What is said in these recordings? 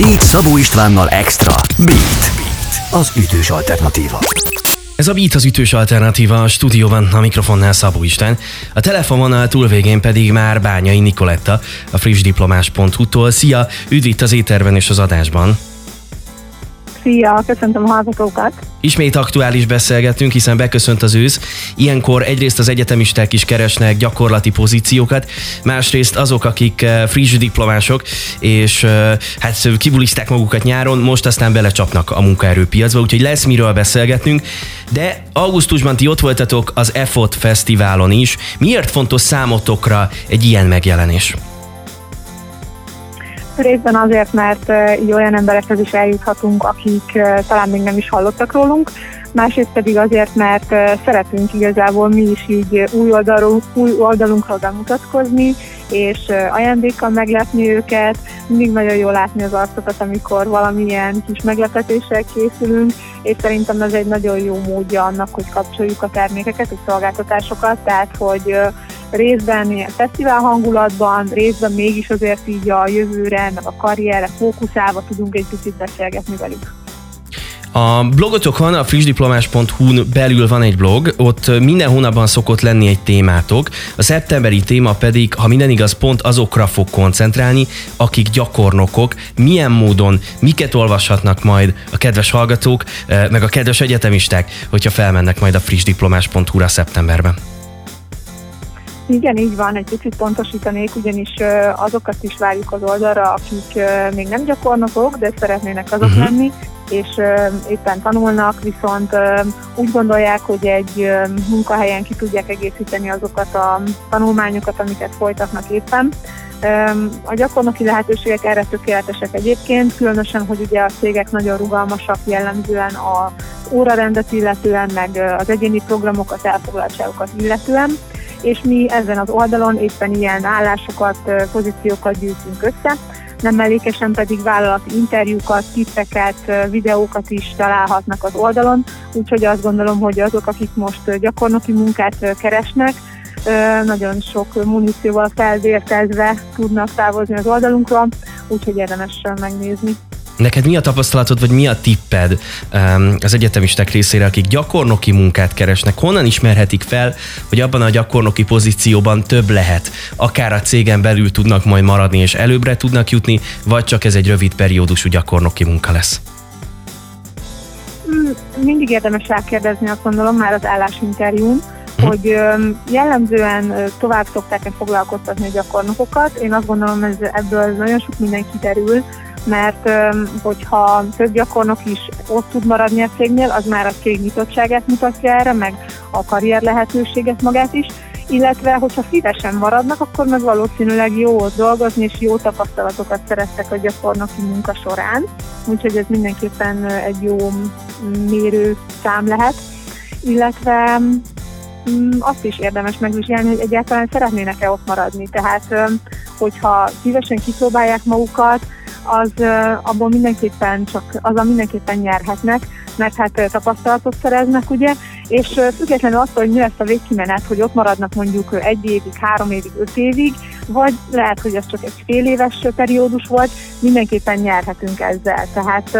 Beat Szabó Istvánnal Extra. Beat. Beat. Az ütős alternatíva. Ez a Beat az ütős alternatíva a stúdióban, a mikrofonnál Szabó Isten. A telefononál túlvégén pedig már Bányai Nikoletta, a frissdiplomás.hu-tól. Szia, üdv itt az éterben és az adásban. Szia, köszöntöm a hallgatókat! Ismét aktuális beszélgetünk, hiszen beköszönt az ősz. Ilyenkor egyrészt az egyetemisták is keresnek gyakorlati pozíciókat, másrészt azok, akik eh, friss diplomások, és eh, hát kibulizták magukat nyáron, most aztán belecsapnak a munkaerőpiacba, úgyhogy lesz miről beszélgetnünk. De augusztusban ti ott voltatok az EFOT Fesztiválon is. Miért fontos számotokra egy ilyen megjelenés? Részben azért, mert így olyan emberekhez is eljuthatunk, akik talán még nem is hallottak rólunk, másrészt pedig azért, mert szeretünk igazából mi is így új, oldalról, új oldalunkról bemutatkozni, és ajándékkal meglepni őket. Mindig nagyon jó látni az arcokat, amikor valamilyen kis meglepetéssel készülünk, és szerintem ez egy nagyon jó módja annak, hogy kapcsoljuk a termékeket, a szolgáltatásokat, tehát hogy részben ilyen fesztivál hangulatban, részben mégis azért így a jövőre, meg a karrierre fókuszálva tudunk egy picit beszélgetni velük. A blogotokon, a frissdiplomás.hu-n belül van egy blog, ott minden hónapban szokott lenni egy témátok. A szeptemberi téma pedig, ha minden igaz, pont azokra fog koncentrálni, akik gyakornokok, milyen módon, miket olvashatnak majd a kedves hallgatók, meg a kedves egyetemisták, hogyha felmennek majd a frissdiplomás.hu-ra szeptemberben. Igen, így van, egy picit pontosítanék, ugyanis azokat is várjuk az oldalra, akik még nem gyakornokok, de szeretnének azok uh-huh. lenni, és éppen tanulnak, viszont úgy gondolják, hogy egy munkahelyen ki tudják egészíteni azokat a tanulmányokat, amiket folytatnak éppen. A gyakornoki lehetőségek erre tökéletesek egyébként, különösen, hogy ugye a cégek nagyon rugalmasak jellemzően a órarendet illetően, meg az egyéni programokat, elfoglaltságokat illetően és mi ezen az oldalon éppen ilyen állásokat, pozíciókat gyűjtünk össze, nem mellékesen pedig vállalati interjúkat, tippeket, videókat is találhatnak az oldalon, úgyhogy azt gondolom, hogy azok, akik most gyakornoki munkát keresnek, nagyon sok munícióval felvértezve tudnak távozni az oldalunkról, úgyhogy érdemes megnézni. Neked mi a tapasztalatod, vagy mi a tipped az egyetemisták részére, akik gyakornoki munkát keresnek? Honnan ismerhetik fel, hogy abban a gyakornoki pozícióban több lehet? Akár a cégen belül tudnak majd maradni és előbbre tudnak jutni, vagy csak ez egy rövid periódusú gyakornoki munka lesz? Hmm, mindig érdemes rákérdezni, azt gondolom, már az állásinterjún, hm. hogy jellemzően tovább szokták-e foglalkoztatni a gyakornokokat. Én azt gondolom, ez ebből nagyon sok minden kiderül, mert hogyha több gyakornok is ott tud maradni a cégnél, az már a cég nyitottságát mutatja erre, meg a karrier lehetőséget magát is, illetve hogyha szívesen maradnak, akkor meg valószínűleg jó ott dolgozni, és jó tapasztalatokat szereztek a gyakornoki munka során, úgyhogy ez mindenképpen egy jó mérő szám lehet, illetve mm, azt is érdemes megvizsgálni, hogy egyáltalán szeretnének-e ott maradni. Tehát, hogyha szívesen kipróbálják magukat, az abból mindenképpen csak, azzal mindenképpen nyerhetnek, mert hát tapasztalatot szereznek, ugye, és függetlenül attól, hogy mi lesz a végkimenet, hogy ott maradnak mondjuk egy évig, három évig, öt évig, vagy lehet, hogy ez csak egy fél éves periódus volt, mindenképpen nyerhetünk ezzel. Tehát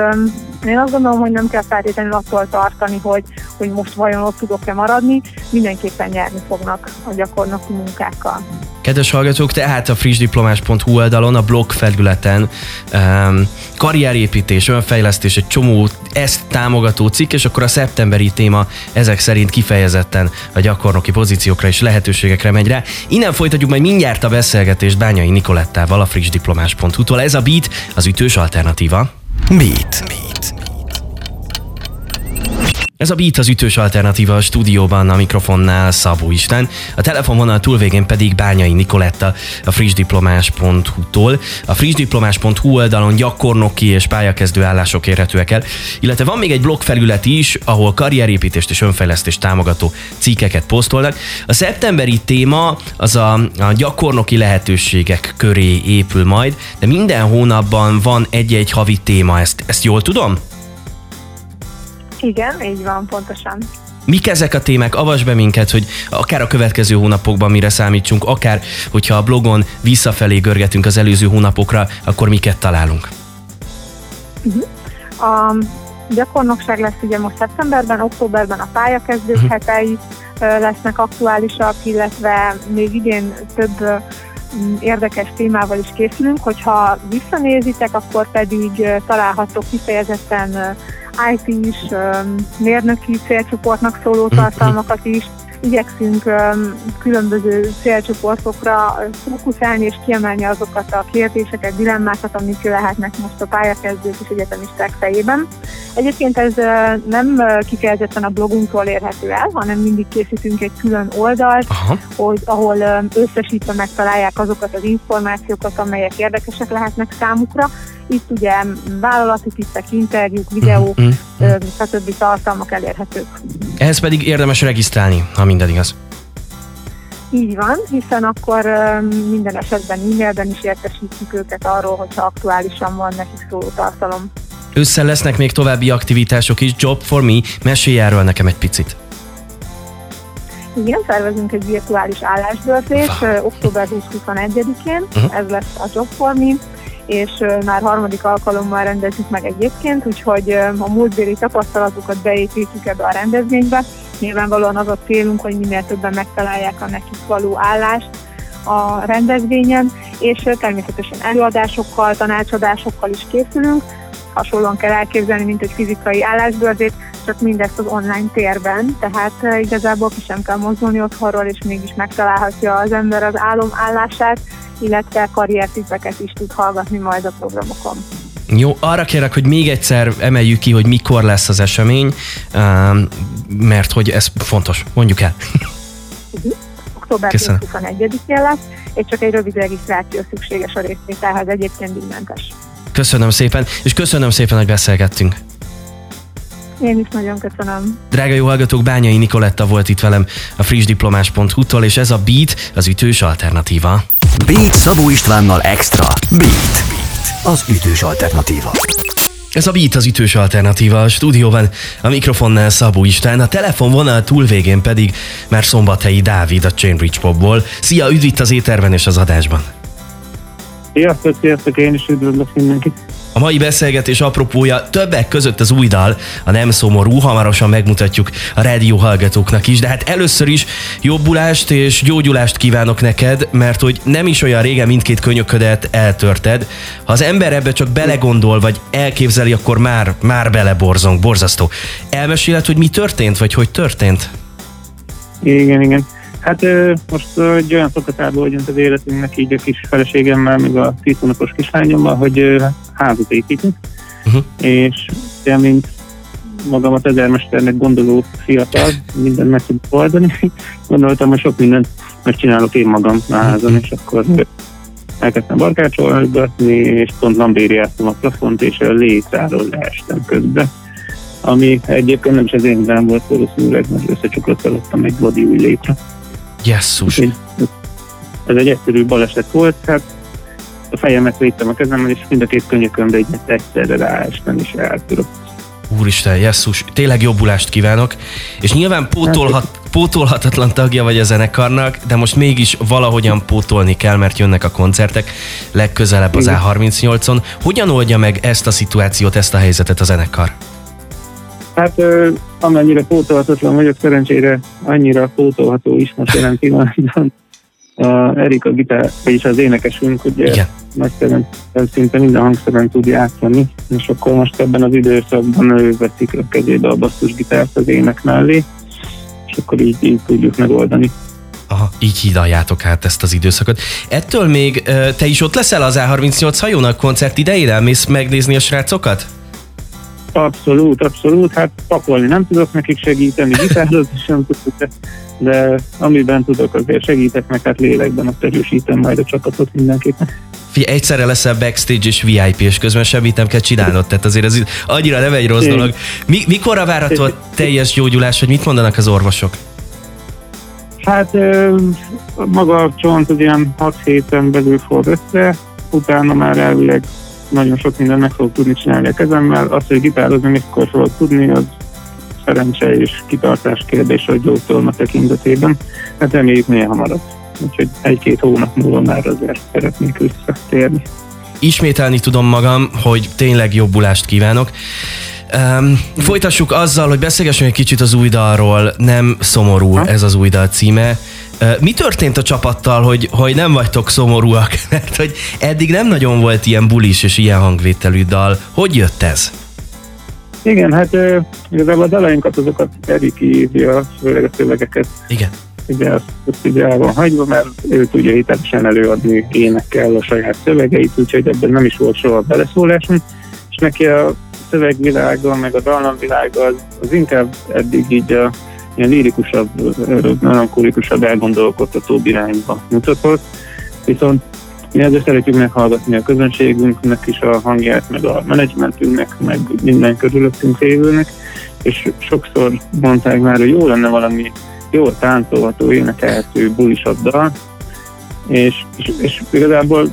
én azt gondolom, hogy nem kell feltétlenül attól tartani, hogy, hogy most vajon ott tudok-e maradni, mindenképpen nyerni fognak a gyakornoki munkákkal. Kedves hallgatók, tehát a frissdiplomás.hu oldalon, a blog felületen um, karrierépítés, önfejlesztés, egy csomó ezt támogató cikk, és akkor a szeptemberi téma ezek szerint kifejezetten a gyakornoki pozíciókra és lehetőségekre megy rá. Innen folytatjuk majd mindjárt a beszélgetést Bányai Nikolettával a frissdiplomás.hu-tól. Ez a Beat, az ütős alternatíva. Beat. Beat. Ez a Beat az ütős alternatíva a stúdióban, a mikrofonnál Szabó Isten, a telefonvonal túlvégén pedig Bányai Nikoletta a frissdiplomás.hu-tól. A frissdiplomás.hu oldalon gyakornoki és pályakezdő állások érhetőek el, illetve van még egy blog felület is, ahol karrierépítést és önfejlesztést támogató cikkeket posztolnak. A szeptemberi téma az a, a gyakornoki lehetőségek köré épül majd, de minden hónapban van egy-egy havi téma, ezt, ezt jól tudom? Igen, így van, pontosan. Mik ezek a témák? Avasd be minket, hogy akár a következő hónapokban mire számítsunk, akár hogyha a blogon visszafelé görgetünk az előző hónapokra, akkor miket találunk? A gyakornokság lesz ugye most szeptemberben, októberben a pályakezdők Mhm. hetei lesznek aktuálisak, illetve még idén több érdekes témával is készülünk, hogyha visszanézitek, akkor pedig ö, találhattok kifejezetten ö, IT-s, ö, mérnöki célcsoportnak szóló tartalmakat is, igyekszünk öm, különböző célcsoportokra fókuszálni és kiemelni azokat a kérdéseket, dilemmákat, amik lehetnek most a pályakezdők és egyetemisták fejében. Egyébként ez ö, nem ö, kifejezetten a blogunkról érhető el, hanem mindig készítünk egy külön oldalt, Aha. hogy, ahol ö, összesítve megtalálják azokat az információkat, amelyek érdekesek lehetnek számukra. Itt ugye vállalati tippek, interjúk, videók, Mhm. ö, stb. tartalmak elérhetők. Ehhez pedig érdemes regisztrálni, ha minden igaz. Így van, hiszen akkor minden esetben e-mailben is értesítjük őket arról, hogyha aktuálisan van nekik szóló tartalom. Ősszel lesznek még további aktivitások is. Job for me, mesélj erről nekem egy picit. Igen, szervezünk egy virtuális ö, október 20-21-én, Mhm. ez lesz a Job for Me, és már harmadik alkalommal rendezzük meg egyébként, úgyhogy a múltbéli tapasztalatokat beépítjük ebbe a rendezvénybe. Nyilvánvalóan az a célunk, hogy minél többen megtalálják a nekik való állást a rendezvényen, és természetesen előadásokkal, tanácsadásokkal is készülünk. Hasonlóan kell elképzelni, mint egy fizikai állásbörzét, csak mindezt az online térben, tehát igazából ki sem kell mozdulni otthonról, és mégis megtalálhatja az ember az álomállását, illetve karriertippeket is tud hallgatni majd a programokon. Jó, arra kérek, hogy még egyszer emeljük ki, hogy mikor lesz az esemény, ám, mert hogy ez fontos. Mondjuk el. Október Köszönöm. 21-én lesz, és csak egy rövid regisztráció szükséges a részvételhez, egyébként mindentes. Köszönöm szépen, és köszönöm szépen, hogy beszélgettünk. Én is nagyon köszönöm. Drága jó hallgatók, Bányai Nikoletta volt itt velem a frissdiplomás.hu-tól, és ez a Beat az ütős alternatíva. Beat Szabó Istvánnal Extra. Beat. Beat. Az ütős alternatíva. Ez a Beat az ütős alternatíva a stúdióban, a mikrofonnál Szabó István, a telefonvonal túlvégén pedig már Szombathelyi Dávid a Chainbridge Popból. Szia, üdv itt az éterben és az adásban! Sziasztok, sziasztok, én is üdvözlök mindenkit. A mai beszélgetés apropója többek között az új dal, a Nem Szomorú, hamarosan megmutatjuk a rádió hallgatóknak is, de hát először is jobbulást és gyógyulást kívánok neked, mert hogy nem is olyan régen mindkét könyöködet eltörted. Ha az ember ebbe csak belegondol, vagy elképzeli, akkor már, már beleborzong, borzasztó. Elmeséled, hogy mi történt, vagy hogy történt? Igen, igen. Hát most egy olyan szakatába vagyunk az életünknek, így a kis feleségemmel, meg a 10 hónapos kislányommal, hogy házat építünk, Uh-huh. és én, mint magamat ezermesternek gondoló fiatal, mindent meg tudok oldani, gondoltam, hogy sok mindent megcsinálok én magam a házon, és akkor elkezdtem barkácsolgatni, és pont lambériáztam a plafont, és a létszáról leestem közben ami egyébként nem is az én hibám volt valószínűleg, mert összecsuklott alattam egy body új létre. Jesszus. Ez egy egyszerű baleset volt, hát a fejemet védtem a kezemmel, és mind a két könyökömbe egy egyszerre ráestem, és eltörött. Úristen, jesszus, tényleg jobbulást kívánok, és nyilván pótolhat, pótolhatatlan tagja vagy a zenekarnak, de most mégis valahogyan pótolni kell, mert jönnek a koncertek legközelebb az Igen. A38-on. Hogyan oldja meg ezt a szituációt, ezt a helyzetet a zenekar? Hát ö, amennyire pótolhatatlan vagyok, szerencsére annyira pótolható is most jelen pillanatban. A Erika gitár, vagyis az énekesünk, ugye Igen. nagy szerencsére szinte minden hangszeren tud játszani, és akkor most ebben az időszakban ő veszik a kezébe a basszusgitárt az ének mellé, és akkor így, így tudjuk megoldani. Aha, így hidaljátok át ezt az időszakot. Ettől még te is ott leszel az A38 hajónak koncert idején? Elmész megnézni a srácokat? Abszolút, abszolút. Hát pakolni nem tudok nekik segíteni, gitározni sem tudok, de, de amiben tudok, azért segítek, meg hát lélekben ott erősítem majd a csapatot mindenképpen. Figyelj, egyszerre leszel backstage és VIP, és közben semmit nem kell csinálnod, tehát azért ez annyira nem egy rossz Igen. dolog. Mi, mikorra várható a teljes gyógyulás, vagy mit mondanak az orvosok? Hát maga a csont az ilyen 6 héten belül fog össze, utána már elvileg nagyon sok mindent meg fogok tudni csinálni a kezemmel. Azt, hogy gitározni mikor fogok tudni, az szerencse és kitartás kérdése a gyógytorma tekintetében. Hát reméljük minél hamarabb. Úgyhogy egy-két hónap múlva már azért szeretnék visszatérni. ismételni tudom magam, hogy tényleg jobbulást kívánok. Um, folytassuk azzal, hogy beszélgessünk egy kicsit az új dalról, nem szomorú ez az új dal címe. Mi történt a csapattal, hogy, hogy nem vagytok szomorúak? Mert hogy eddig nem nagyon volt ilyen bulis és ilyen hangvételű dal. Hogy jött ez? Igen, hát igazából az elejénkat azokat Erik írja, főleg a szövegeket. Igen. Ugye azt, azt ugye el van hagyva, mert ő tudja hitelesen előadni énekkel a saját szövegeit, úgyhogy ebben nem is volt soha beleszólásunk, és neki a szövegvilága, meg a dallamvilága az, az inkább eddig így a ilyen lírikusabb, melankólikusabb, elgondolkodtatóbb irányba mutatott. Viszont mi ezért szeretjük meghallgatni a közönségünknek is a hangját, meg a menedzsmentünknek, meg minden körülöttünk lévőnek, és sokszor mondták már, hogy jó lenne valami jó táncolható, énekelhető, bulisabb dal, és, és, és igazából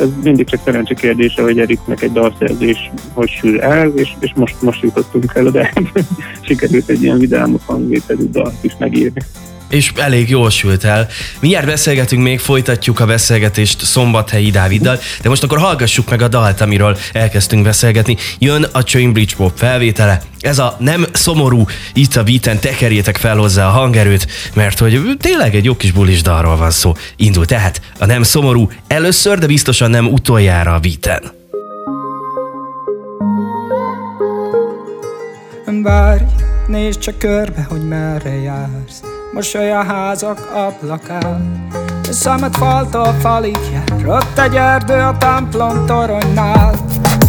ez mindig csak szerencse kérdése, hogy Eriknek egy dalszerzés hogy sül el, és, és most, most jutottunk el oda, sikerült egy ilyen vidámabb hangvételű dalt is megírni és elég jól sült el. Mindjárt beszélgetünk még, folytatjuk a beszélgetést Szombathelyi Dáviddal, de most akkor hallgassuk meg a dalt, amiről elkezdtünk beszélgetni. Jön a Chainbridge Pop felvétele. Ez a nem szomorú, itt a beaten tekerjétek fel hozzá a hangerőt, mert hogy tényleg egy jó kis bulis dalról van szó. Indul tehát a nem szomorú először, de biztosan nem utoljára a beaten. Várj, nézd csak körbe, hogy merre jársz Mosoly a házak ablakán. A szemed faltól falig jár Ott egy erdő a templom toronynál.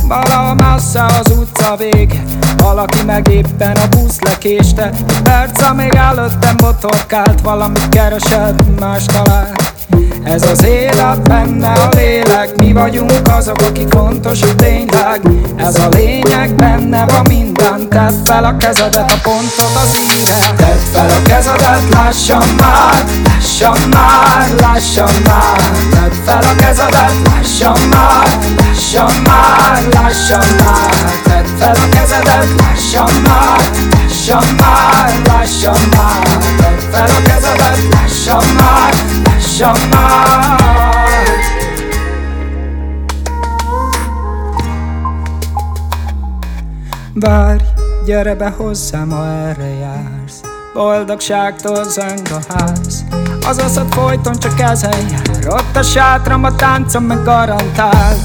Valahol messze az utca vége Valaki meg éppen a busz lekéste. Egy perc, amíg előttem motorkált Valamit keresett, más talált ez az élet, benne a lélek Mi vagyunk azok, akik fontos tényleg. Ez a lényeg, benne van minden Tedd fel a kezedet, a pontot az íre Tedd fel a kezedet, lassan már Lassan már, lassan már. Tedd fel a kezedet, lassan már Lassan már, lassan már. Tedd fel a kezedet, lassan már Lassan már, lassan már. Tedd fel a kezedet, lassan már Már. Várj, gyere be hozzám, ha erre jársz. Boldogságtól zeng a ház. Az aszad folyton csak ezen jár. Ott a sátram, a táncom meg garantált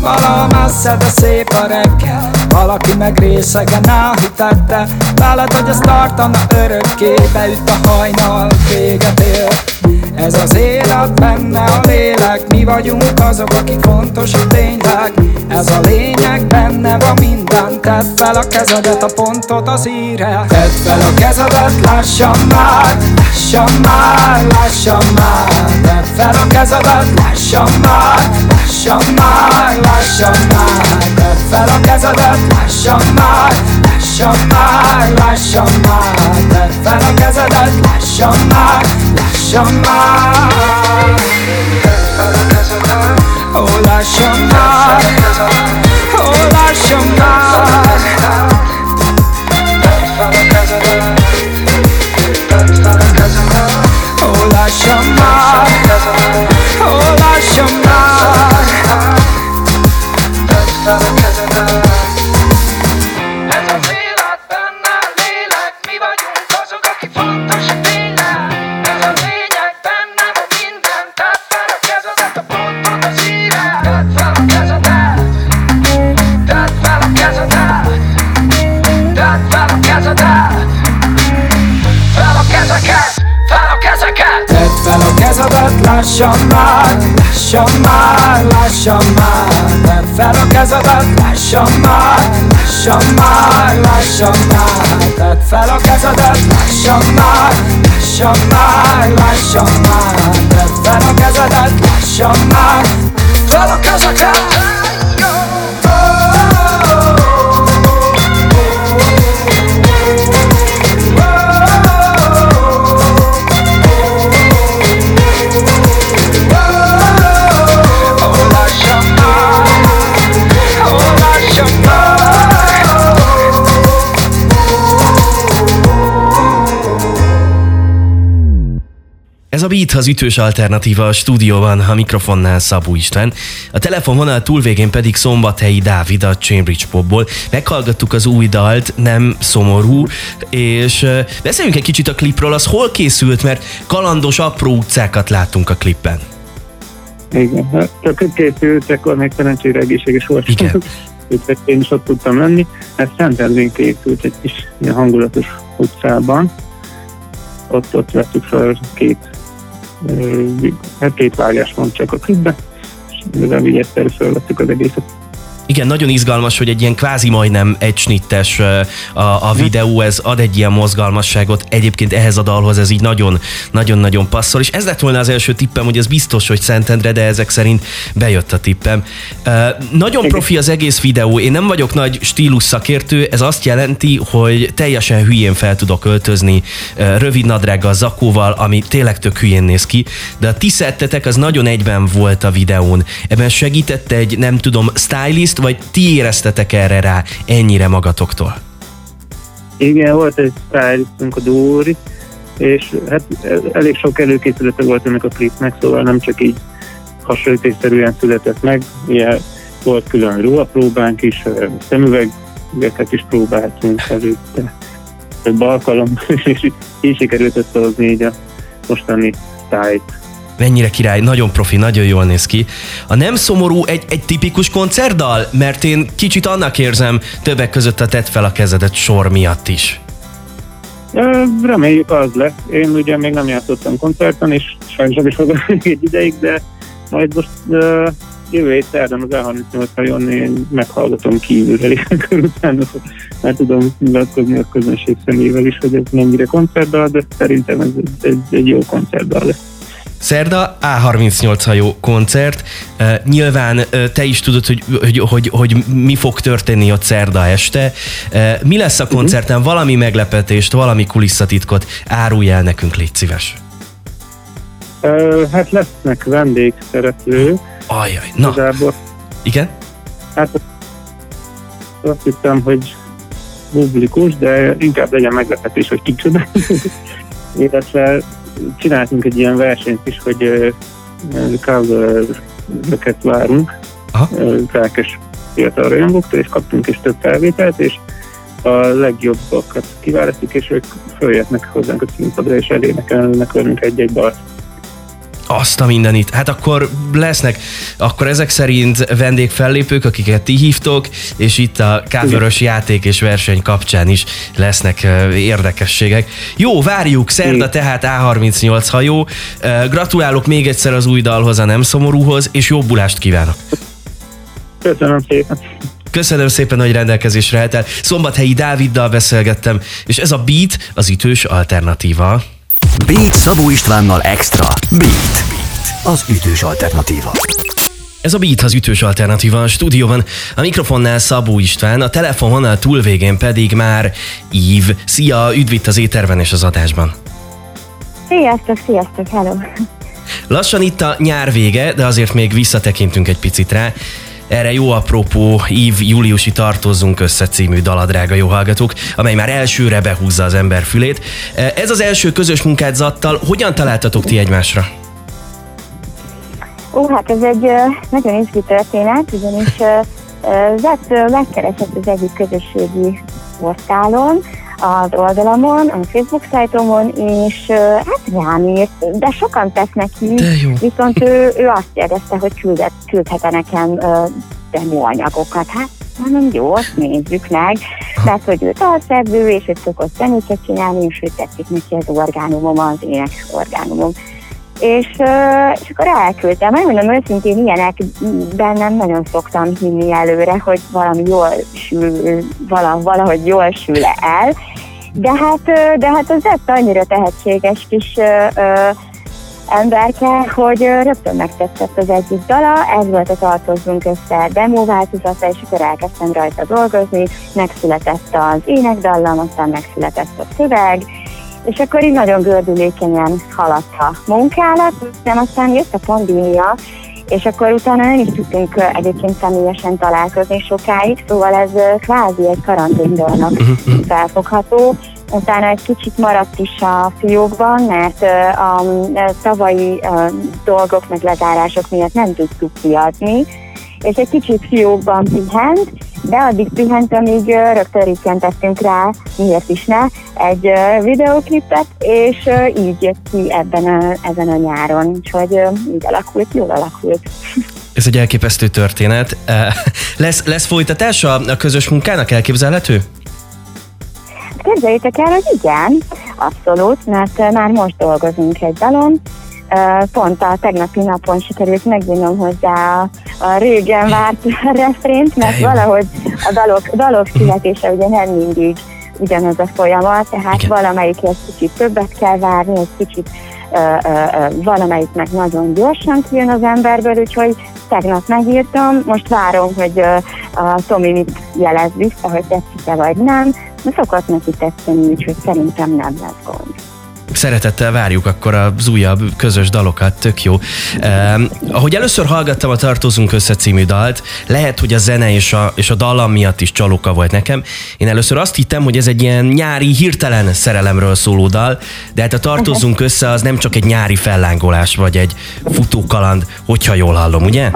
Valahol messze, de szép a reggel. Valaki meg részegen elhitette. Veled, hogy ez tartana örökké Beüt a hajnal, véget ér ez az élet, benne a lélek. Mi vagyunk azok, akik fontos, hogy tényleg Ez a lényeg, benne van minden. Tedd fel a kezedet, a pontot az íre Tedd fel a kezedet, lassan már Lassan már, lassan már. Tedd fel a kezedet, lassan már Lassan már, lassan már. Tedd fel a kezedet, lassan már Lassan már, lassan már. Tedd fel a kezedet, lassan már Lassan már Oh, lassan már Oh, lassan lassan már Lassan már, lassan már. Tedd fel a kezedet lassan már Lassan már, lassan már. Tedd fel a kezedet lassan már Lassan már, lassan már. Tedd fel a kezedet lassan már. Fel a kezedet Beat, az ütős alternatíva a stúdióban, a mikrofonnál Szabó István. A telefonvonal túlvégén pedig Szombathelyi Dávid a Cambridge Popból. Meghallgattuk az új dalt, nem szomorú, és beszéljünk egy kicsit a klipről, az hol készült, mert kalandos apró utcákat láttunk a klipben. Igen, hát csak készült, akkor még szerencsére egészséges volt. Igen. Úgyhogy én is ott tudtam menni. Ez Szentendrén készült egy kis ilyen hangulatos utcában. Ott, ott vettük fel két, hát két vágás van csak a klipbe, és mivel így egyszerű felvettük az egészet. Igen, nagyon izgalmas, hogy egy ilyen kvázi majdnem egy snittes ö, a, a videó, ez ad egy ilyen mozgalmasságot. Egyébként ehhez a dalhoz ez így nagyon, nagyon-nagyon passzol, és ez lett volna az első tippem, hogy ez biztos, hogy Szentendre, de ezek szerint bejött a tippem. Nagyon profi az egész videó, én nem vagyok nagy stílus szakértő, ez azt jelenti, hogy teljesen hülyén fel tudok öltözni, rövid nadrággal, zakóval, ami tényleg tök hülyén néz ki, de a ti szettetek az nagyon egyben volt a videón. Ebben segített egy, nem tudom, stylist, vagy ti éreztetek erre rá ennyire magatoktól? Igen, volt egy stylistunk a Dóri, és hát elég sok előkészülete volt ennek a klipnek, szóval nem csak így hasonlítésszerűen született meg, ugye volt külön ruhapróbánk is, szemüvegeket is próbáltunk előtte, több alkalom, és így sikerült összehozni így a mostani sztájt. Mennyire király, nagyon profi, nagyon jól néz ki. A nem szomorú egy, egy tipikus koncertdal? Mert én kicsit annak érzem többek között a tett fel a kezedet sor miatt is. Reméljük az lesz. Én ugye még nem játszottam koncerten, és sajnos nem is fogom egy ideig, de majd most ö, jövő hét szerdán az E38-ra jönni, én meghallgatom kívülről, és akkor utána már tudom nyilatkozni a közönség szemével is, hogy ez mennyire koncertdal, de szerintem ez egy, egy, egy jó koncertdal lesz. Szerda A38 hajó koncert. Uh, nyilván uh, te is tudod, hogy, hogy, hogy, hogy mi fog történni ott szerda este. Uh, mi lesz a koncerten? Valami meglepetést, valami kulisszatitkot árulj el nekünk, légy szíves. Hát lesznek vendégszereplők, Ajaj, na, igazából igen? Hát azt hittem, hogy publikus, de inkább legyen meglepetés, hogy kicsoda. Illetve csináltunk egy ilyen versenyt is, hogy coveröket várunk, felkes fiatal rajongóktól, és kaptunk is több felvételt, és a legjobbakat kiválasztjuk, és ők följöhetnek hozzánk a színpadra, és elénekelnek velünk egy-egy dalt. Azt a mindenit. Hát akkor lesznek, akkor ezek szerint vendégfellépők, akiket ti hívtok, és itt a kávörös játék és verseny kapcsán is lesznek érdekességek. Jó, várjuk, szerda tehát A38 hajó. Gratulálok még egyszer az új dalhoz, a Nem Szomorúhoz, és jobbulást kívánok. Köszönöm szépen! Köszönöm szépen, hogy rendelkezésre álltál. Szombathelyi Dáviddal beszélgettem, és ez a Beat az ütős alternatíva. Beat Szabó Istvánnal Extra. Beat. Beat. Az ütős alternatíva. Ez a Beat az ütős alternatíva a stúdióban. A mikrofonnál Szabó István, a telefonvonal túlvégén pedig már Ív. Szia, üdv itt az éterben és az adásban. Sziasztok, sziasztok, hello! Lassan itt a nyár vége, de azért még visszatekintünk egy picit rá. Erre jó apropó Ív júliusi Tartozzunk össze című dala, drága jó hallgatók, amely már elsőre behúzza az ember fülét. Ez az első közös munkát Zattal. Hogyan találtatok ti egymásra? Ó, hát ez egy ö, nagyon izgi történet, ugyanis ö, Zett megkeresett az egyik közösségi portálon, az oldalamon, a Facebook szájtomon, és hát rám írt, de sokan tesznek ki, viszont ő, ő azt kérdezte, hogy küldet, küldhet-e nekem ö, demo-anyagokat. Hát mondom, jó, azt nézzük meg, mert hogy ő dalszerző, és ő szokott zenéket csinálni, és ő tetszik neki az orgánumom, az ének orgánumom. És, és akkor elküldtem, megmondom őszintén, ilyenek bennem nagyon szoktam hinni előre, hogy valami jól sül, vala, valahogy jól sül el, de hát, de hát az lett annyira tehetséges kis ö, ö, emberke, hogy rögtön megtetszett az egyik dala, ez volt a Tartozzunk össze demo változata, és akkor elkezdtem rajta dolgozni, megszületett az énekdallam, aztán megszületett a szöveg, és akkor így nagyon gördülékenyen haladt a munkálat, de aztán jött a pandémia, és akkor utána nem is tudtunk egyébként személyesen találkozni sokáig, szóval ez kvázi egy karanténdalnak felfogható. utána egy kicsit maradt is a fiókban, mert a tavalyi dolgok meg lezárások miatt nem tudtuk kiadni, és egy kicsit fiókban pihent, de addig pihent, amíg rögtön tettünk rá, miért is ne, egy videoklipet, és így jött ki ebben a, ezen a nyáron, úgyhogy így alakult, jól alakult. Ez egy elképesztő történet. Lesz, lesz folytatás a, a közös munkának elképzelhető? Képzeljétek el, hogy igen, abszolút, mert már most dolgozunk egy dalon, pont a tegnapi napon sikerült megvinnom hozzá a, a régen várt refrént, mert valahogy a dalok, dalok születése ugye nem mindig ugyanaz a folyamat, tehát Igen. valamelyik egy kicsit többet kell várni, egy kicsit uh, uh, valamelyik meg nagyon gyorsan kijön az emberből, úgyhogy tegnap megírtam, most várom, hogy uh, a Tomi mit jelez vissza, hogy tetszik-e vagy nem, de szokott neki tetszeni, úgyhogy szerintem nem lesz gond szeretettel várjuk akkor az újabb közös dalokat, tök jó. Eh, ahogy először hallgattam a Tartozunk össze című dalt, lehet, hogy a zene és a, és a dallam miatt is csalóka volt nekem. Én először azt hittem, hogy ez egy ilyen nyári hirtelen szerelemről szóló dal, de hát a Tartozunk össze az nem csak egy nyári fellángolás, vagy egy futókaland, hogyha jól hallom, ugye?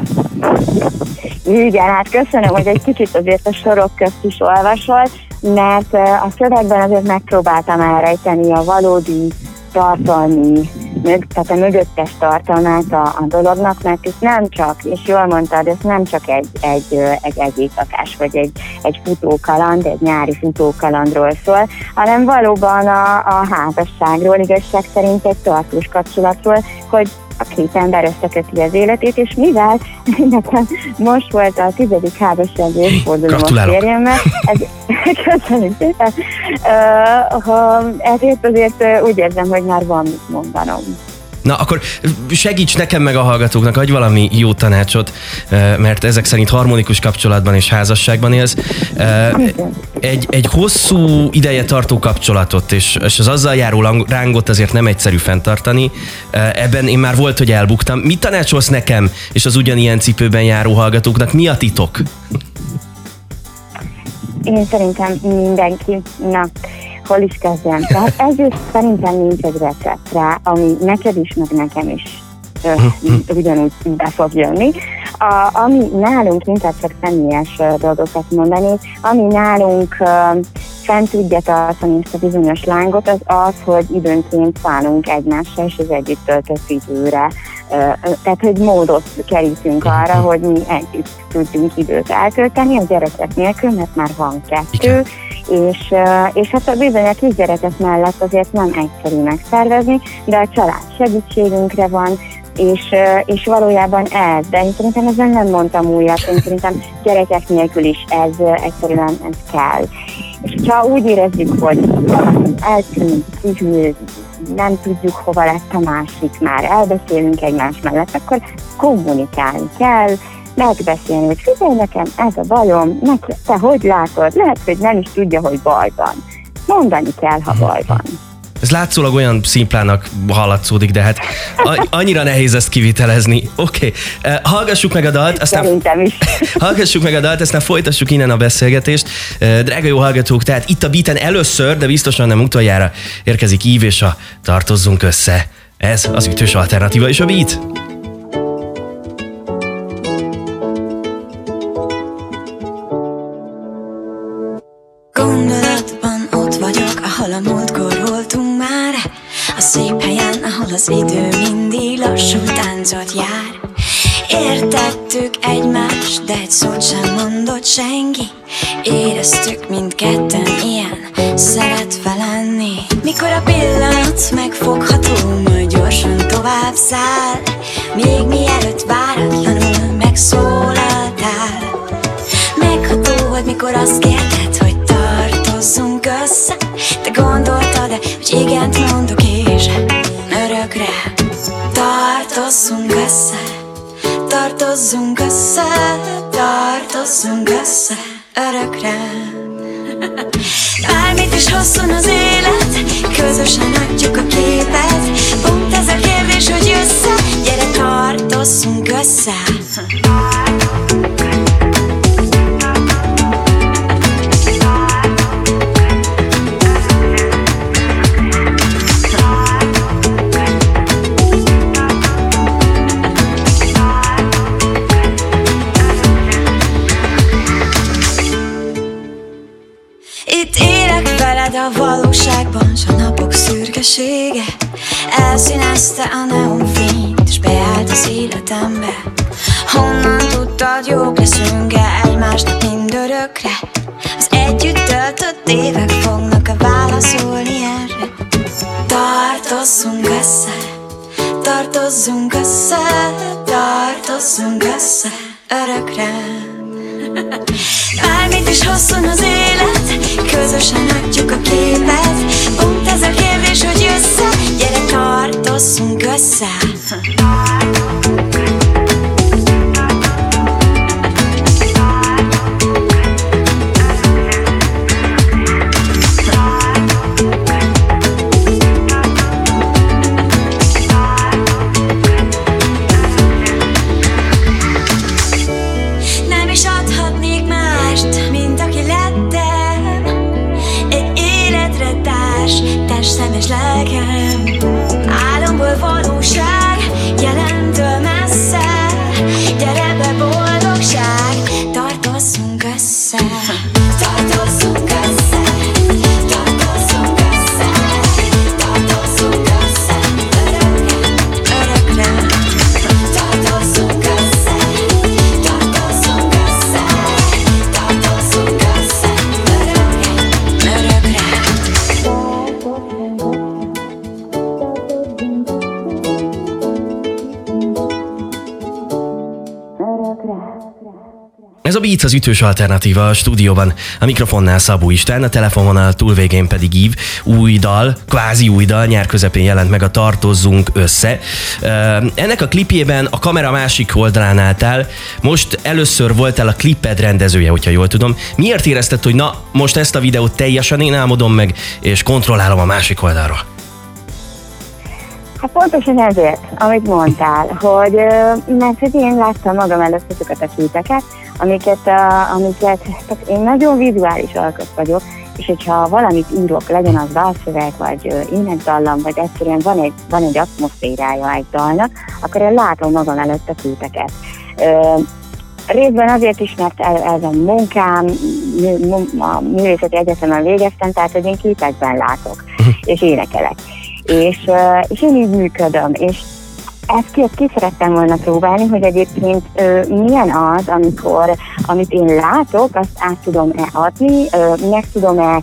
Igen, hát köszönöm, hogy egy kicsit azért a sorok közt is olvasol, mert a szövegben azért megpróbáltam elrejteni a valódi thoughts on the tehát a mögöttes tartalmát a, a dolognak, mert itt nem csak, és jól mondtad, ez nem csak egy, egy, egy egész lakás, vagy egy, egy futókaland, egy nyári futókalandról szól, hanem valóban a, a házasságról, igazság szerint egy tartós kapcsolatról, hogy a két ember összeköti az életét, és mivel nekem most volt a tizedik házassági évfordulom a férjemmel, ez, köszönöm szépen, ezért azért úgy érzem, hogy már van mit mondanom. Na, akkor segíts nekem meg a hallgatóknak, adj valami jó tanácsot, mert ezek szerint harmonikus kapcsolatban és házasságban élsz. Egy, egy hosszú ideje tartó kapcsolatot, és, és az azzal járó rángot azért nem egyszerű fenntartani. Ebben én már volt, hogy elbuktam. Mit tanácsolsz nekem és az ugyanilyen cipőben járó hallgatóknak? Mi a titok? Én szerintem mindenki, na, hol is kezdjem. Tehát egyrészt szerintem nincs egy recept rá, ami neked is, meg nekem is ugyanúgy be fog jönni. A, ami nálunk, inkább csak személyes dolgokat mondani, ami nálunk uh, fent tudja tartani ezt a bizonyos lángot, az az, hogy időnként szállunk egymásra és az együtt töltött időre. Tehát, hogy módot kerítünk arra, hogy mi együtt tudjunk időt eltölteni a gyerekek nélkül, mert már van kettő, és, és hát a bizony a kisgyerekek mellett azért nem egyszerű megszervezni, de a család segítségünkre van, és, és valójában ez, de én szerintem ezen nem mondtam újat, én szerintem gyerekek nélkül is ez egyszerűen ez kell. És ha úgy érezzük, hogy eltűnünk, kívül, nem tudjuk hova lett a másik már, elbeszélünk egymás mellett, akkor kommunikálni kell, megbeszélni, hogy figyelj nekem, ez a bajom, te hogy látod? Lehet, hogy nem is tudja, hogy baj van. Mondani kell, ha baj van. Ez látszólag olyan szimplának hallatszódik, de hát annyira nehéz ezt kivitelezni. Oké, okay. Eh, hallgassuk meg a dalt, aztán... Szerintem is. hallgassuk meg a dalt, aztán folytassuk innen a beszélgetést. Eh, drága jó hallgatók, tehát itt a beaten először, de biztosan nem utoljára érkezik Ív és a Tartozzunk össze. Ez az ütős alternatíva és a beat. Senki. Éreztük mindketten ilyen szeretve lenni Mikor a pillanat megfogható, majd gyorsan tovább száll Még mielőtt váratlanul megszólaltál. Megható, hogy mikor azt kérted, hogy tartozzunk össze. Te gondoltad-e, hogy igent mondok és örökre Tartozzunk össze, tartozzunk össze Tartozzunk össze örökre. Bármit is hosszon az élet Közösen adjuk a képet. Pont ez a kérdés, hogy össze Gyere tartozzunk össze valóságban, s a napok szürkesége. Elszínezte a neonfényt, és beállt az életembe. Honnan tudtad, jók leszünk-e egymásnak mindörökre? Az együtt töltött évek fognak-e válaszolni erre? Tartozzunk össze, tartozzunk össze, tartozzunk össze örökre. Bármit is hosszon az élet, közösen adjuk a képet. Pont ez a kérdés, hogy össze, gyere tartozzunk össze Ez a Beats az ütős alternatíva a stúdióban. A mikrofonnál Szabó Isten, a telefonvonal túlvégén pedig Ív. Új dal, kvázi új dal, nyár közepén jelent meg a Tartozzunk össze. Ennek a klipjében a kamera másik oldalán álltál. Most először voltál a kliped rendezője, hogyha jól tudom. Miért érezted, hogy na, most ezt a videót teljesen én álmodom meg, és kontrollálom a másik oldalról? Hát pontosan ezért, amit mondtál, hogy mert hogy én láttam magam előtt azokat a képeket, amiket, uh, amiket tehát én nagyon vizuális alkat vagyok, és hogyha valamit írok, legyen az dalszöveg, vagy énekdallam, vagy egyszerűen van egy, van egy atmoszférája egy dalnak, akkor én látom magam előtt a képeket. Ö, Részben azért is, mert ez, a munkám, a művészeti egyetemen végeztem, tehát hogy én képekben látok, és énekelek. És, és én így működöm, és ezt ki, ki szerettem volna próbálni, hogy egyébként ö, milyen az, amikor, amit én látok, azt át tudom-e adni, ö, meg tudom-e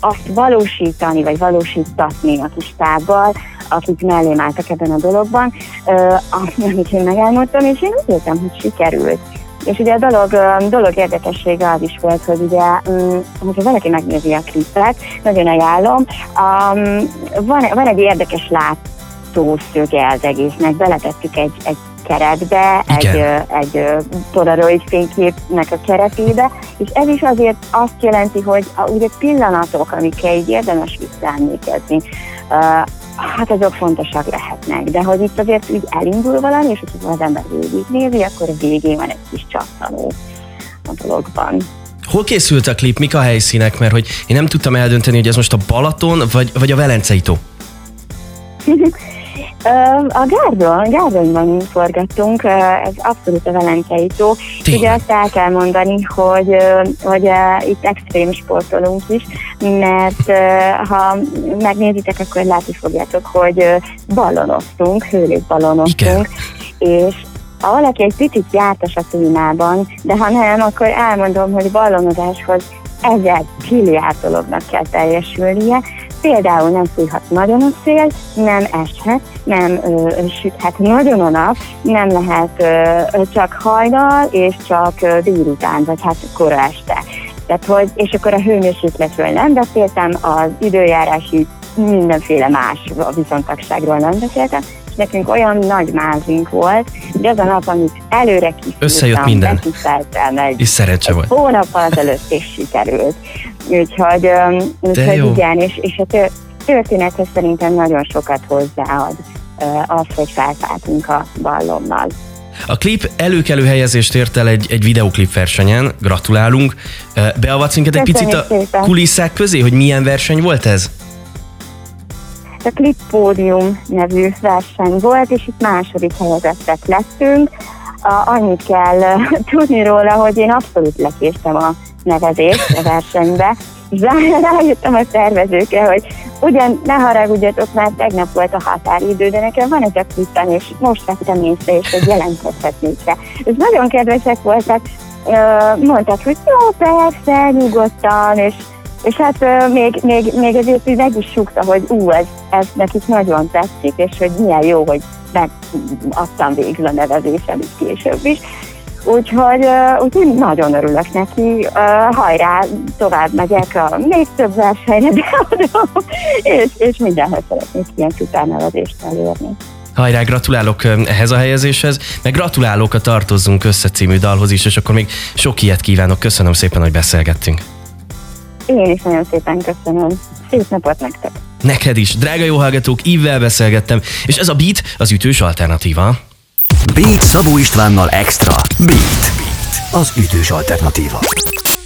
azt valósítani, vagy valósítatni a kis tábbal, akik mellém álltak ebben a dologban, ö, amit én megálmodtam, és én úgy értem, hogy sikerült. És ugye a dolog, dolog érdekessége az is volt, hogy ugye, mm, hogyha valaki megnézi a klipet, nagyon ajánlom, um, van, van egy érdekes látószöge az egésznek, beletettük egy, egy keretbe, egy, Igen. egy Polaroid fényképnek a keretébe, és ez is azért azt jelenti, hogy a, ugye pillanatok, amikkel így érdemes visszaemlékezni, uh, hát azok fontosak lehetnek, de hogy itt azért úgy elindul valami, és hogyha az ember végignézi, akkor a végén van egy kis csattanó a dologban. Hol készült a klip, mik a helyszínek, mert hogy én nem tudtam eldönteni, hogy ez most a Balaton, vagy, vagy a Velencei tó. A Gárdon, Gárdonban forgattunk, ez abszolút a Velencei tó. Ugye azt el kell mondani, hogy, hogy itt extrém sportolunk is, mert ha megnézitek, akkor látni fogjátok, hogy ballonoztunk, hőlésballonoztunk, és ha valaki egy picit jártas a témában, de ha nem, akkor elmondom, hogy ballonozáshoz ezer milliárd dolognak kell teljesülnie. Például nem fújhat nagyon a szél, nem eshet, nem ö, süthet nagyon a nap, nem lehet ö, csak hajnal, és csak ö, délután, vagy hát kora este. Tehát, hogy, és akkor a hőmérsékletről nem beszéltem, az időjárási mindenféle más viszontagságról nem beszéltem, nekünk olyan nagy mázink volt, hogy az a nap, amit előre kiszúrtam, Összejött minden. egy És szerencse volt. hónappal azelőtt is sikerült. Úgyhogy, úgyhogy igen, és, és a tör- történethez szerintem nagyon sokat hozzáad az, hogy felszálltunk a ballonnal. A klip előkelő helyezést ért el egy, egy videoklip versenyen, gratulálunk. Beavatsz minket egy picit a szépen. kulisszák közé, hogy milyen verseny volt ez? A Clip nevű verseny volt, és itt második helyezettek lettünk. Annyit kell tudni róla, hogy én abszolút lekéstem a nevezést a versenybe, rájöttem a szervezőkre, hogy ugyan ne haragudjatok, már tegnap volt a határidő, de nekem van ez a kvittan, és most vettem észre, és hogy jelentkezhetnék rá. És nagyon kedvesek voltak, mondták, hogy jó, persze, nyugodtan, és és hát még, még, még azért így meg is sukta, hogy ú, ez, ez nekik nagyon tetszik, és hogy milyen jó, hogy megadtam végül a nevezésem is később is. Úgyhogy, úgyhogy nagyon örülök neki. Hajrá, tovább megyek a még több versenyre beadom, és, és mindenhez szeretnék ilyen utánnevezést elérni. Hajrá, gratulálok ehhez a helyezéshez, meg gratulálok a Tartozzunk össze című dalhoz is, és akkor még sok ilyet kívánok. Köszönöm szépen, hogy beszélgettünk. Én is nagyon szépen köszönöm. Szép napot nektek! Neked is, drága jó hallgatók, Ivvel beszélgettem, és ez a Beat az ütős alternatíva. Beat Szabó Istvánnal Extra. Beat. Az ütős alternatíva.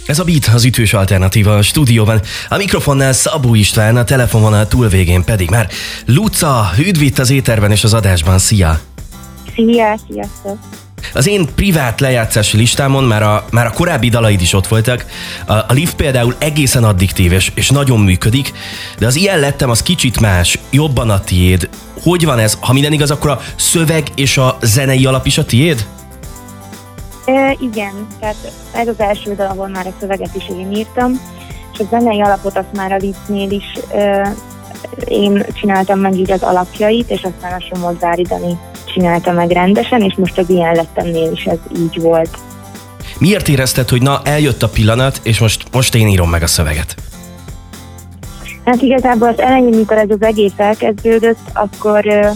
Ez a Beat az ütős alternatíva a stúdióban. A mikrofonnál Szabó István, a telefonvonal túlvégén pedig már Luca, üdv itt az éterben és az adásban. Szia! Szia, sziasztok! Az én privát lejátszási listámon már a, már a korábbi dalaid is ott voltak. A, a Lift például egészen addiktív és, és nagyon működik, de az ilyen lettem az kicsit más, jobban a tiéd. Hogy van ez? Ha minden igaz, akkor a szöveg és a zenei alap is a tiéd? E, igen, tehát ez az első dal, ahol már a szöveget is én írtam, és a zenei alapot azt már a Liftnél is e, én csináltam meg így az alapjait, és aztán a Somod Dani csinálta meg rendesen, és most az ilyen lettemnél is ez így volt. Miért érezted, hogy na, eljött a pillanat, és most, most én írom meg a szöveget? Hát igazából az elején, mikor ez az egész elkezdődött, akkor uh,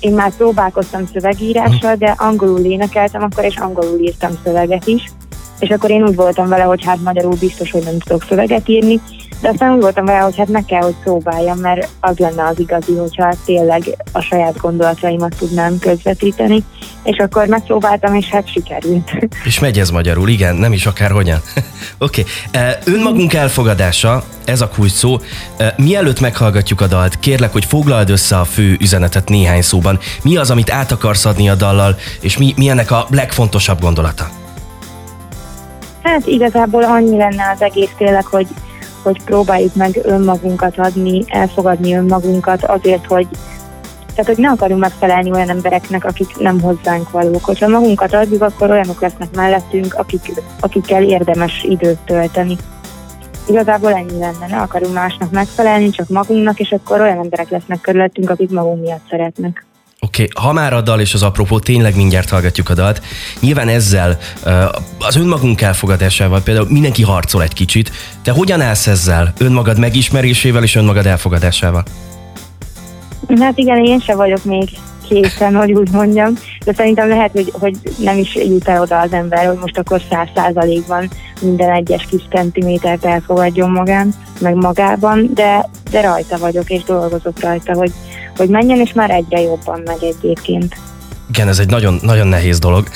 én már próbálkoztam szövegírással, de angolul énekeltem akkor, és angolul írtam szöveget is. És akkor én úgy voltam vele, hogy hát magyarul biztos, hogy nem tudok szöveget írni, de aztán úgy voltam vele, hogy hát meg kell, hogy próbáljam, mert az lenne az igazi, hogyha tényleg a saját gondolataimat tudnám közvetíteni. És akkor megpróbáltam, és hát sikerült. És megy ez magyarul, igen, nem is akárhogyan. Oké. okay. Önmagunk elfogadása, ez a kulcs szó. Mielőtt meghallgatjuk a dalt, kérlek, hogy foglald össze a fő üzenetet néhány szóban. Mi az, amit át akarsz adni a dallal, és mi, mi ennek a legfontosabb gondolata? Hát igazából annyi lenne az egész tényleg, hogy hogy próbáljuk meg önmagunkat adni, elfogadni önmagunkat azért, hogy tehát, hogy ne akarunk megfelelni olyan embereknek, akik nem hozzánk valók. Hogyha magunkat adjuk, akkor olyanok lesznek mellettünk, akik, akikkel érdemes időt tölteni. Igazából ennyi lenne, ne akarunk másnak megfelelni, csak magunknak, és akkor olyan emberek lesznek körülöttünk, akik magunk miatt szeretnek. Oké, okay, ha már a dal és az apropó, tényleg mindjárt hallgatjuk a dalt. Nyilván ezzel, az önmagunk elfogadásával például mindenki harcol egy kicsit. Te hogyan állsz ezzel? Önmagad megismerésével és önmagad elfogadásával? Hát igen, én sem vagyok még készen, hogy úgy mondjam, de szerintem lehet, hogy, hogy nem is jut el oda az ember, hogy most akkor száz százalékban minden egyes kis centimétert elfogadjon magán, meg magában, de, de rajta vagyok, és dolgozok rajta, hogy, hogy menjen, és már egyre jobban megy egyébként. Igen, ez egy nagyon, nagyon nehéz dolog.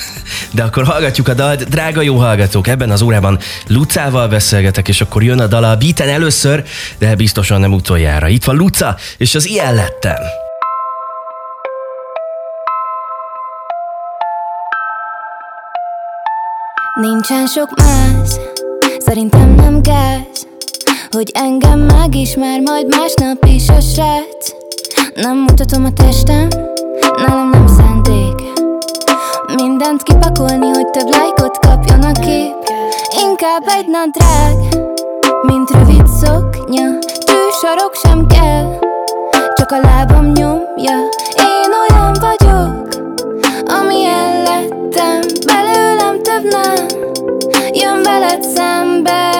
De akkor hallgatjuk a dalt. Drága jó hallgatók, ebben az órában Lucával beszélgetek, és akkor jön a dal a beaten először, de biztosan nem utoljára. Itt van Luca, és az ilyen lettem. Nincsen sok más, szerintem nem gáz Hogy engem megismer, majd másnap is a srác Nem mutatom a testem, nálam nem szándék. Mindent kipakolni, hogy több lájkot kapjon a kép. Inkább egy nadrág, mint rövid szoknya. Tűsarok sem kell, csak a lábam nyomja. Én olyan vagyok, amilyen lettem Belőlem több nem. Jön veled szembe.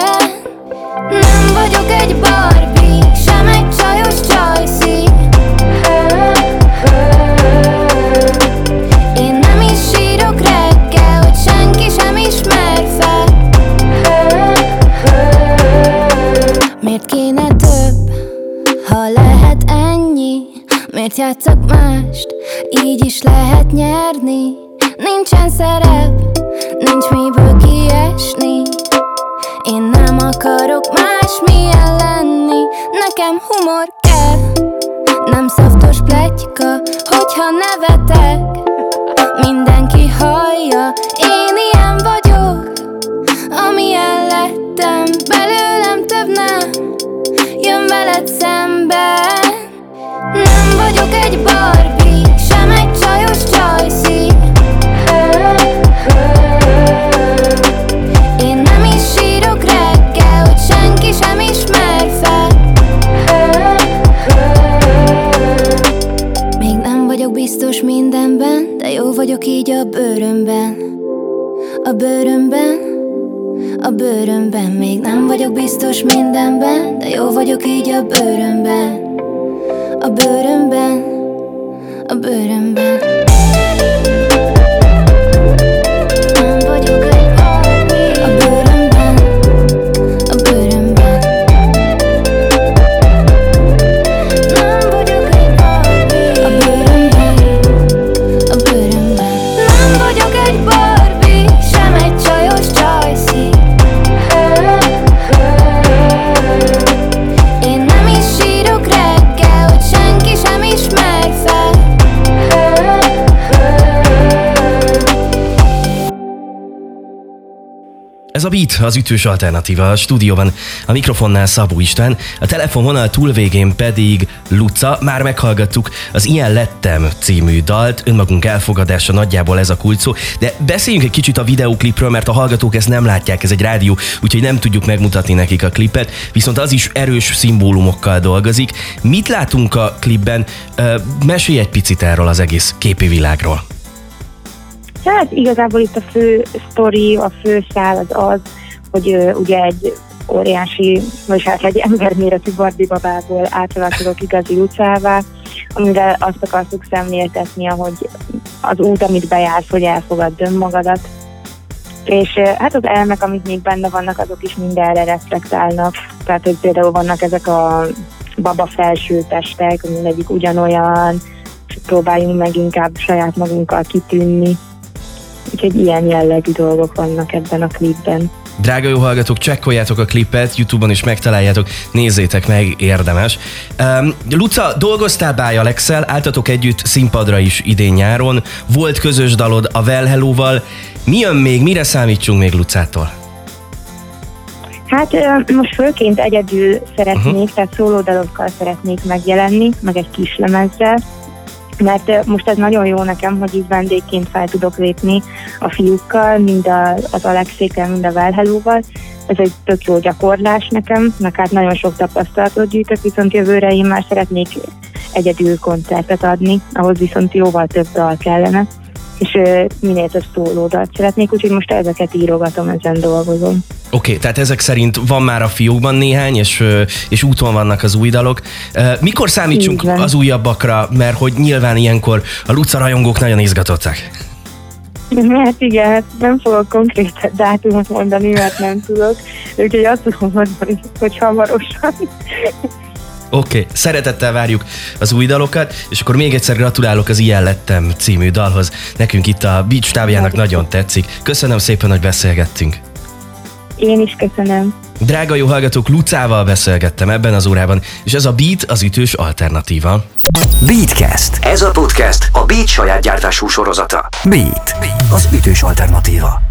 Nem vagyok egy Barbie, sem egy csajos csajszi Miért játszok mást, így is lehet nyerni. Nincsen szerep, nincs miből kiesni. Én nem akarok más milyen lenni. Nekem humor kell, nem szoftos pletyka Hogyha nevetek, mindenki hallja Én ilyen vagyok, amilyen lettem Belőlem több nem. Biztos nem vagyok egy Barbie, sem egy csajos csaj. Ez a Beat, az ütős alternatíva a stúdióban. A mikrofonnál Szabó István, a telefonvonal túlvégén pedig Luca. Már meghallgattuk az Ilyen lettem című dalt, önmagunk elfogadása nagyjából ez a kulcó, de beszéljünk egy kicsit a videóklipről, mert a hallgatók ezt nem látják, ez egy rádió, úgyhogy nem tudjuk megmutatni nekik a klipet, viszont az is erős szimbólumokkal dolgozik. Mit látunk a klipben? Mesélj egy picit erről az egész képi világról. Hát igazából itt a fő sztori, a fő szál az az, hogy ö, ugye egy óriási, vagy hát egy emberméretű Barbie babából átalakulok igazi utcává, amivel azt akartuk szemléltetni, hogy az út, amit bejársz, hogy elfogadd önmagadat. És hát az elemek, amik még benne vannak, azok is mindenre reflektálnak. Tehát, hogy például vannak ezek a baba felső testek, mindegyik ugyanolyan, próbáljunk meg inkább saját magunkkal kitűnni. Úgyhogy ilyen jellegű dolgok vannak ebben a klipben. Drága jó hallgatók, csekkoljátok a klipet, Youtube-on is megtaláljátok, nézzétek meg, érdemes. Um, Luca, dolgoztál Báj Alexel, álltatok együtt színpadra is idén-nyáron, volt közös dalod a Well Hello-val. Mi jön még, mire számítsunk még Lucától? Hát most főként egyedül szeretnék, uh-huh. tehát szólódalokkal szeretnék megjelenni, meg egy kis lemezzel, mert most ez nagyon jó nekem, hogy így vendégként fel tudok lépni a fiúkkal, mind a, az Alexékkel, mind a Velhelóval. Ez egy tök jó gyakorlás nekem, meg hát nagyon sok tapasztalatot gyűjtök, viszont jövőre én már szeretnék egyedül koncertet adni, ahhoz viszont jóval több dal kellene, és minél több szólódalt szeretnék, úgyhogy most ezeket írogatom, ezen dolgozom. Oké, okay, tehát ezek szerint van már a fiókban néhány, és, és úton vannak az új dalok. Mikor számítsunk az újabbakra, mert hogy nyilván ilyenkor a Luca rajongók nagyon izgatottak. Hát igen, hát nem fogok konkrét dátumot mondani, mert nem tudok. Úgyhogy azt tudom mondani, hogy hamarosan. Oké, okay. szeretettel várjuk az új dalokat, és akkor még egyszer gratulálok az Ilyen lettem című dalhoz. Nekünk itt a Beach távjának nagyon tetszik. Köszönöm szépen, hogy beszélgettünk. Én is köszönöm. Drága jó hallgatók, Lucával beszélgettem ebben az órában, és ez a Beat az ütős alternatíva. Beatcast. Ez a podcast a Beat saját gyártású sorozata. Beat. Az ütős alternatíva.